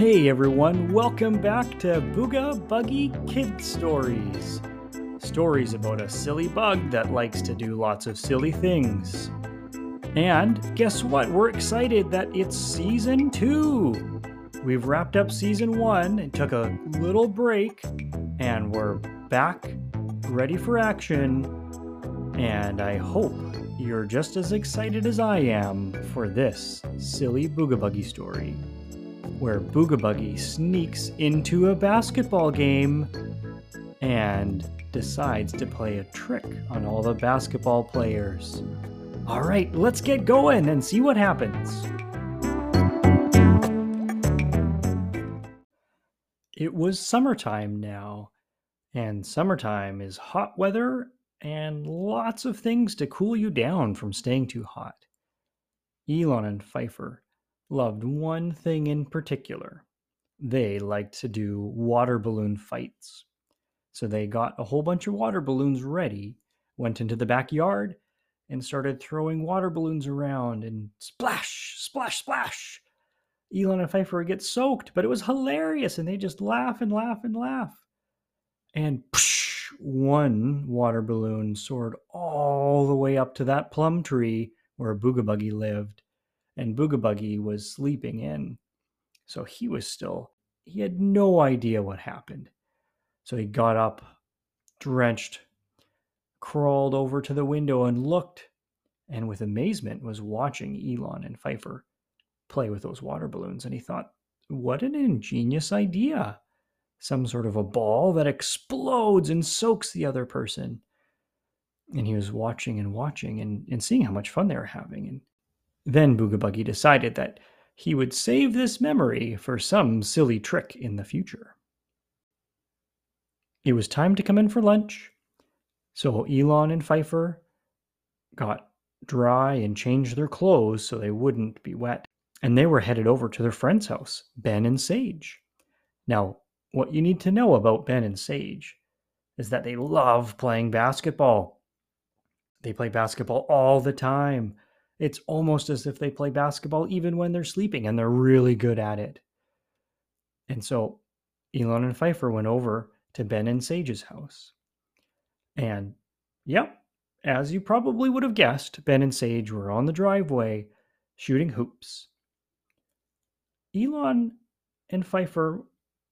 Hey everyone, welcome back to Booga Buggie Kid Stories. Stories about a silly bug that likes to do lots of silly things. And guess what? We're excited that it's season two. We've wrapped up season one and took a little break, and we're back ready for action. And I hope you're just as excited as I am for this silly Booga Buggie story where Booga sneaks into a basketball game and decides to play a trick on all the basketball players. All right, let's get going and see what happens. It was summertime now, and summertime is hot weather and lots of things to cool you down from staying too hot. Elon and Pfeiffer loved one thing in particular. They liked to do water balloon fights. So they got a whole bunch of water balloons ready, went into the backyard, and started throwing water balloons around and splash, splash, splash. Elon and Pfeiffer would get soaked, but it was hilarious and they just laugh and laugh and laugh. And psh, one water balloon soared all the way up to that plum tree where Booga lived and Booga was sleeping in. So he was still, he had no idea what happened. So he got up, drenched, crawled over to the window and looked, and with amazement was watching Elon and Pfeiffer play with those water balloons. And he thought, what an ingenious idea! Some sort of a ball that explodes and soaks the other person. And he was watching and watching and, and seeing how much fun they were having. And then Booga decided that he would save this memory for some silly trick in the future. It was time to come in for lunch, so Elon and Pfeiffer got dry and changed their clothes so they wouldn't be wet, and they were headed over to their friend's house, Ben and Sage. Now, what you need to know about Ben and Sage is that they love playing basketball. They play basketball all the time it's almost as if they play basketball even when they're sleeping, and they're really good at it. And so Elon and Pfeiffer went over to Ben and Sage's house. And yep, as you probably would have guessed, Ben and Sage were on the driveway shooting hoops. Elon and Pfeiffer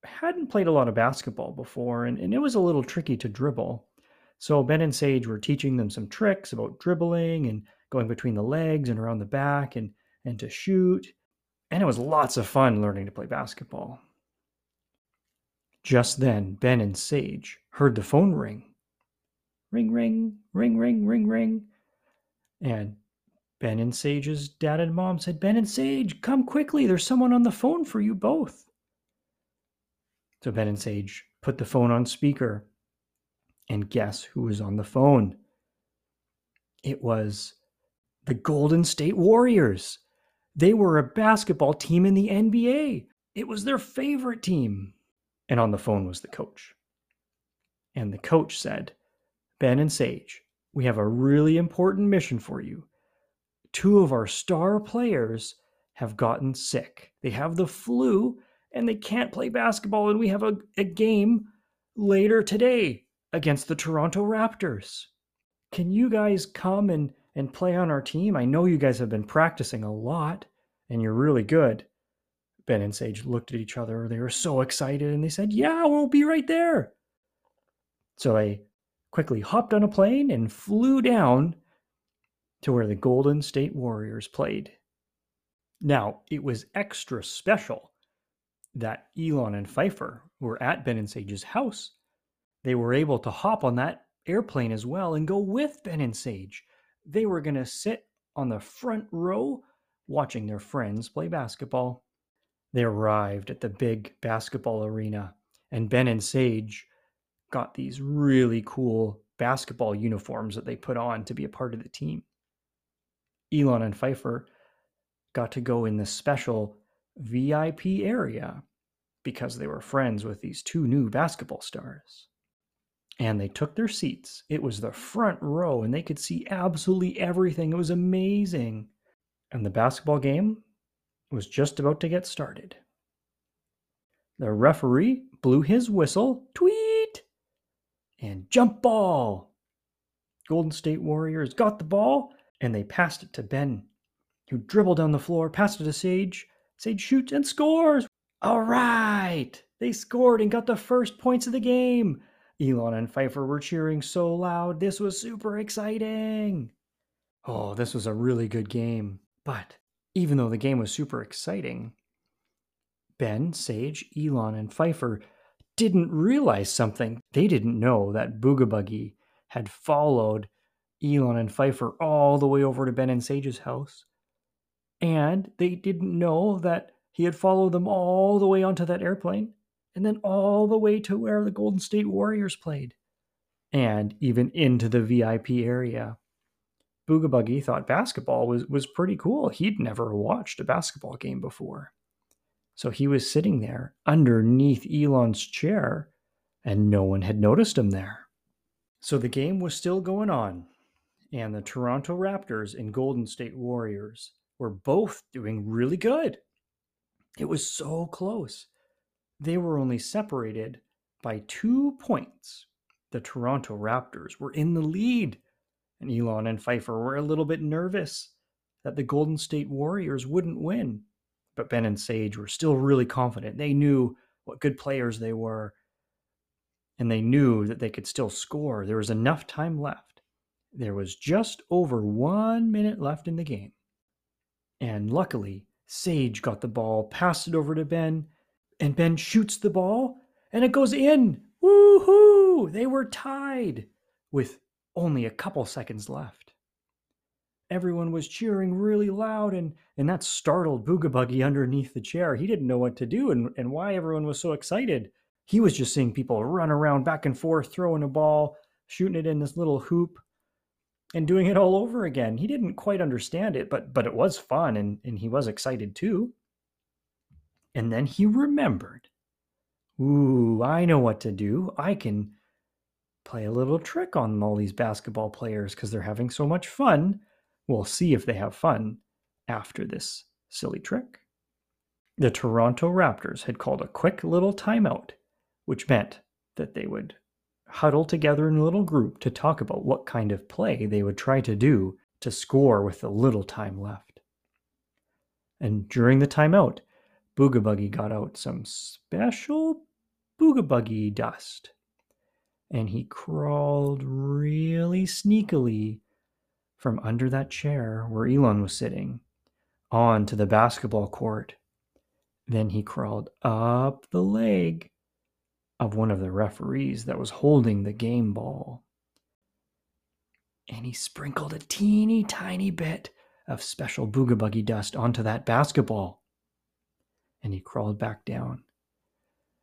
hadn't played a lot of basketball before, and, and it was a little tricky to dribble. So Ben and Sage were teaching them some tricks about dribbling and going between the legs and around the back and, and to shoot. And it was lots of fun learning to play basketball. Just then, Ben and Sage heard the phone ring. Ring, ring, ring, ring, ring, ring. And Ben and Sage's dad and mom said, Ben and Sage, come quickly. There's someone on the phone for you both. So Ben and Sage put the phone on speaker. And guess who was on the phone? It was the Golden State Warriors. They were a basketball team in the NBA. It was their favorite team. And on the phone was the coach. And the coach said, Ben and Sage, we have a really important mission for you. Two of our star players have gotten sick. They have the flu and they can't play basketball. And we have a, a game later today against the Toronto Raptors. Can you guys come and and play on our team? I know you guys have been practicing a lot and you're really good. Ben and Sage looked at each other. They were so excited and they said, Yeah, we'll be right there. So they quickly hopped on a plane and flew down to where the Golden State Warriors played. Now, it was extra special that Elon and Pfeiffer were at Ben and Sage's house. They were able to hop on that airplane as well and go with Ben and Sage they were going to sit on the front row watching their friends play basketball. They arrived at the big basketball arena, and Ben and Sage got these really cool basketball uniforms that they put on to be a part of the team. Elon and Pfeiffer got to go in the special VIP area because they were friends with these two new basketball stars and they took their seats. It was the front row, and they could see absolutely everything. It was amazing. And the basketball game was just about to get started. The referee blew his whistle, tweet, and jump ball. Golden State Warriors got the ball and they passed it to Ben, who dribbled down the floor, passed it to Sage. Sage shoots and scores. All right, they scored and got the first points of the game. Elon and Pfeiffer were cheering so loud. This was super exciting. Oh, this was a really good game. But even though the game was super exciting, Ben, Sage, Elon, and Pfeiffer didn't realize something. They didn't know that Booga had followed Elon and Pfeiffer all the way over to Ben and Sage's house. And they didn't know that he had followed them all the way onto that airplane and then all the way to where the Golden State Warriors played and even into the VIP area. Booga Buggie thought basketball was, was pretty cool. He'd never watched a basketball game before. So he was sitting there underneath Elon's chair, and no one had noticed him there. So the game was still going on, and the Toronto Raptors and Golden State Warriors were both doing really good. It was so close. They were only separated by two points. The Toronto Raptors were in the lead and Elon and Pfeiffer were a little bit nervous that the Golden State Warriors wouldn't win. But Ben and Sage were still really confident. They knew what good players they were, and they knew that they could still score. There was enough time left. There was just over one minute left in the game. And luckily, Sage got the ball, passed it over to Ben, and Ben shoots the ball, and it goes in. Woohoo! They were tied with only a couple seconds left. Everyone was cheering really loud, and, and that startled Booga Buggie underneath the chair. He didn't know what to do and, and why everyone was so excited. He was just seeing people run around back and forth, throwing a ball, shooting it in this little hoop, and doing it all over again. He didn't quite understand it, but but it was fun and, and he was excited too. And then he remembered. Ooh, I know what to do. I can play a little trick on all these basketball players because they're having so much fun. We'll see if they have fun after this silly trick. The Toronto Raptors had called a quick little timeout, which meant that they would huddle together in a little group to talk about what kind of play they would try to do to score with the little time left. And during the timeout, Booga Buggie got out some special Booga Buggie dust and he crawled really sneakily from under that chair where Elon was sitting onto the basketball court. Then he crawled up the leg of one of the referees that was holding the game ball. And he sprinkled a teeny tiny bit of special Booga Buggie dust onto that basketball. And he crawled back down.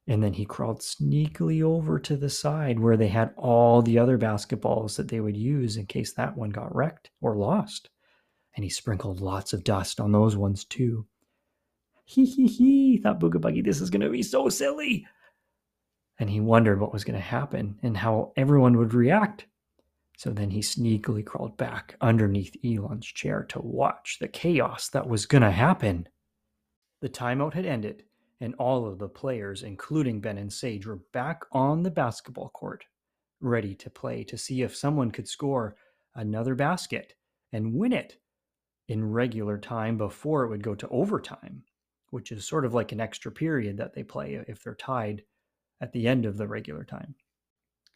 And then he crawled sneakily over to the side where they had all the other basketballs that they would use in case that one got wrecked or lost. And he sprinkled lots of dust on those ones too. Hee hee hee, thought Booga Buggie, this is going to be so silly. And he wondered what was going to happen and how everyone would react. So then he sneakily crawled back underneath Elon's chair to watch the chaos that was going to happen. The timeout had ended, and all of the players, including Ben and Sage, were back on the basketball court, ready to play to see if someone could score another basket and win it in regular time before it would go to overtime, which is sort of like an extra period that they play if they're tied at the end of the regular time.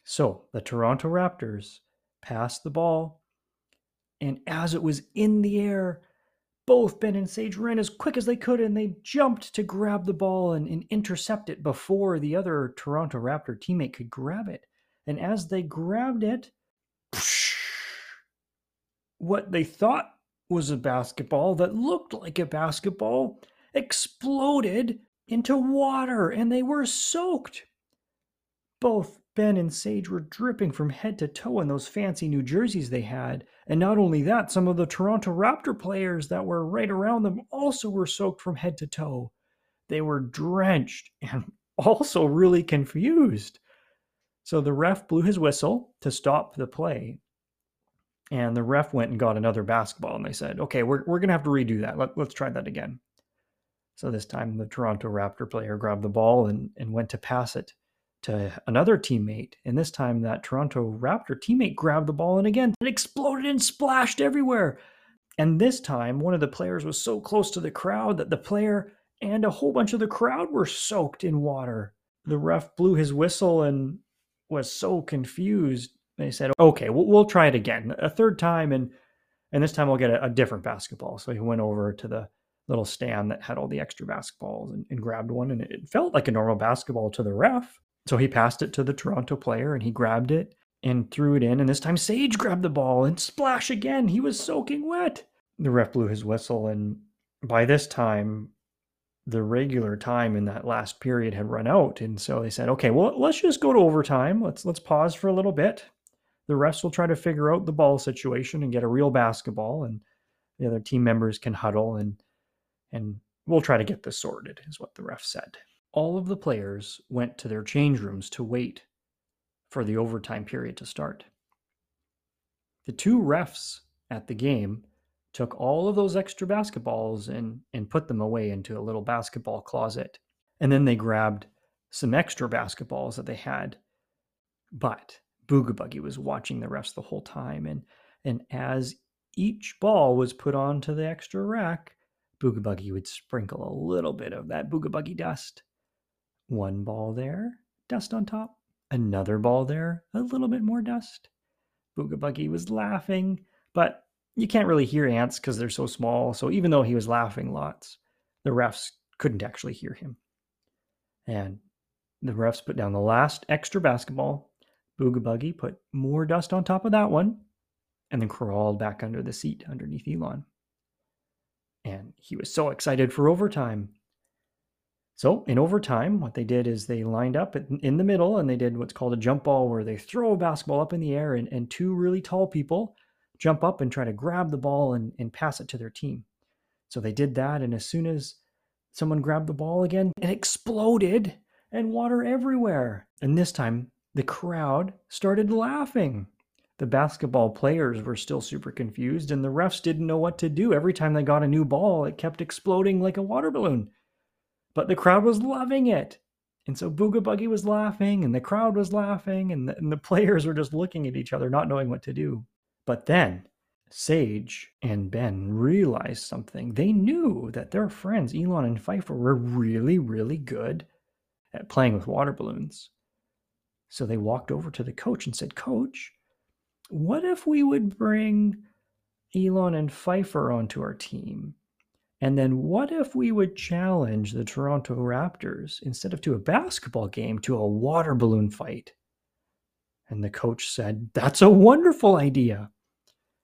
So the Toronto Raptors passed the ball, and as it was in the air, both Ben and Sage ran as quick as they could and they jumped to grab the ball and, and, intercept it before the other Toronto Raptor teammate could grab it. And as they grabbed it, what they thought was a basketball that looked like a basketball exploded into water and they were soaked. Both Ben and Sage were dripping from head to toe in those fancy New Jerseys they had. And not only that, some of the Toronto Raptor players that were right around them also were soaked from head to toe. They were drenched and also really confused. So the ref blew his whistle to stop the play. And the ref went and got another basketball and they said, okay, we're, we're going to have to redo that. Let, let's try that again. So this time the Toronto Raptor player grabbed the ball and, and went to pass it to another teammate. And this time that Toronto Raptor teammate grabbed the ball and again it exploded and splashed everywhere. And this time one of the players was so close to the crowd that the player and a whole bunch of the crowd were soaked in water. The ref blew his whistle and was so confused. They said, "Okay, we'll, we'll try it again, a third time, and and this time we'll get a, a, different basketball." So he went over to the little stand that had all the extra basketballs and, and grabbed one, and it felt like a normal basketball to the ref. So he passed it to the Toronto player, and he grabbed it and threw it in. And this time Sage grabbed the ball and splash again. He was soaking wet. The ref blew his whistle, and by this time the regular time in that last period had run out and so they said okay well let's just go to overtime let's let's pause for a little bit the refs will try to figure out the ball situation and get a real basketball and the other team members can huddle and and we'll try to get this sorted is what the ref said all of the players went to their change rooms to wait for the overtime period to start the two refs at the game took all of those extra basketballs and and put them away into a little basketball closet. And then they grabbed some extra basketballs that they had. But Booga Buggie was watching the refs the whole time. And and as each ball was put onto the extra rack, Booga Buggie would sprinkle a little bit of that Booga Buggie dust. One ball there, dust on top. Another ball there, a little bit more dust. Booga Buggie was laughing, but you can't really hear ants because they're so small. So even though he was laughing lots, the refs couldn't actually hear him. And the refs put down the last extra basketball. Booga Buggie put more dust on top of that one and then crawled back under the seat underneath Elon. And he was so excited for overtime. So, in overtime, what they did is they lined up in the middle and they did what's called a jump ball, where they throw a basketball up in the air, and, and two really tall people jump up and try to grab the ball and, and pass it to their team. So they did that. And as soon as someone grabbed the ball again, it exploded and water everywhere. And this time, the crowd started laughing. The basketball players were still super confused, and the refs didn't know what to do. Every time they got a new ball, it kept exploding like a water balloon. But the crowd was loving it. And so Booga Buggie was laughing, and the crowd was laughing, and the, and the players were just looking at each other, not knowing what to do. But then Sage and Ben realized something. They knew that their friends, Elon and Pfeiffer, were really, really good at playing with water balloons. So they walked over to the coach and said, Coach, what if we would bring Elon and Pfeiffer onto our team? And then what if we would challenge the Toronto Raptors instead of to a basketball game to a water balloon fight? And the coach said, That's a wonderful idea.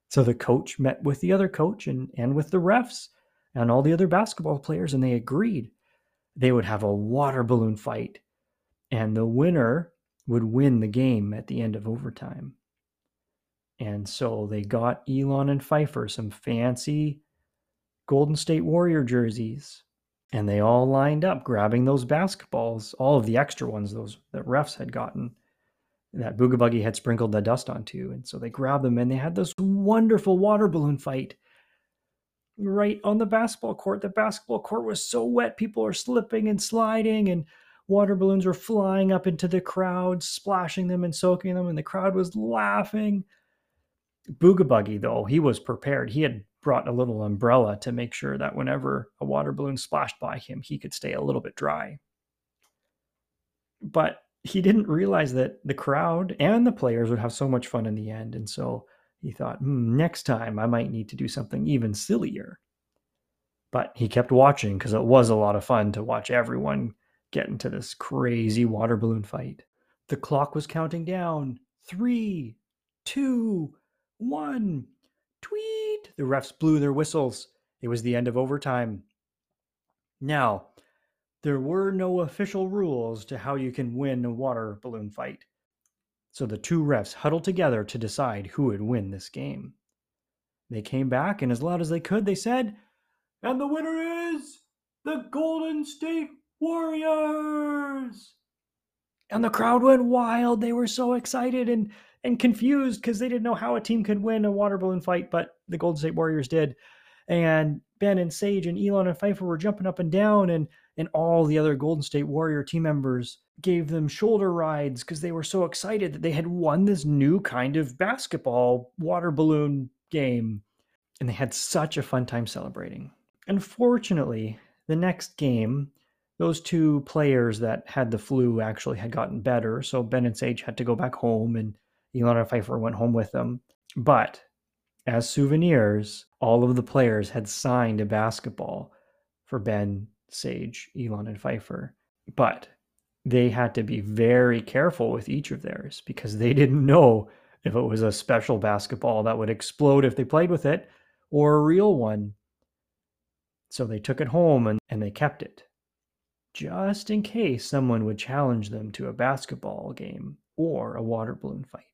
So the coach met with the other coach and, and with the refs and all the other basketball players, and they agreed they would have a water balloon fight, and the winner would win the game at the end of overtime. And so they got Elon and Pfeiffer some fancy Golden State Warrior jerseys, and they all lined up grabbing those basketballs, all of the extra ones those that refs had gotten that Booga Buggie had sprinkled the dust onto. And so they grabbed them and they had this wonderful water balloon fight right on the basketball court. The basketball court was so wet, people are slipping and sliding, and water balloons were flying up into the crowd, splashing them and soaking them, and the crowd was laughing. Booga Buggie, though, he was prepared. He had brought a little umbrella to make sure that whenever a water balloon splashed by him, he could stay a little bit dry. But he didn't realize that the crowd and the players would have so much fun in the end. And so he thought, hmm, next time I might need to do something even sillier. But he kept watching because it was a lot of fun to watch everyone get into this crazy water balloon fight. The clock was counting down three, two, one. Tweet! The refs blew their whistles. It was the end of overtime. Now, there were no official rules to how you can win a water balloon fight. So the two refs huddled together to decide who would win this game. They came back, and as loud as they could, they said, And the winner is the Golden State Warriors! And the crowd went wild. They were so excited and, and confused because they didn't know how a team could win a water balloon fight, but the Golden State Warriors did. and Ben and Sage and Elon and Pfeiffer were jumping up and down, and and all the other Golden State Warrior team members gave them shoulder rides because they were so excited that they had won this new kind of basketball water balloon game. And they had such a fun time celebrating. Unfortunately, the next game, those two players that had the flu actually had gotten better. So Ben and Sage had to go back home, and Elon and Pfeiffer went home with them. But as souvenirs, all of the players had signed a basketball for Ben, Sage, Elon, and Pfeiffer. But they had to be very careful with each of theirs because they didn't know if it was a special basketball that would explode if they played with it or a real one. So they took it home and, and they kept it just in case someone would challenge them to a basketball game or a water balloon fight.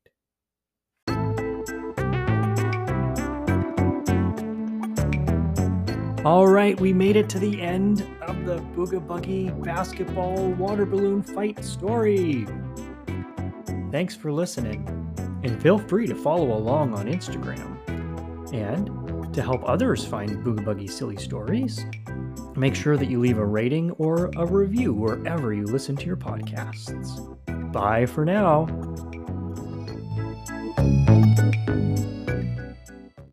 All right, we made it to the end of the Booga Buggie basketball water balloon fight story. Thanks for listening, and feel free to follow along on Instagram. And to help others find Booga Buggie silly stories, make sure that you leave a rating or a review wherever you listen to your podcasts. Bye for now.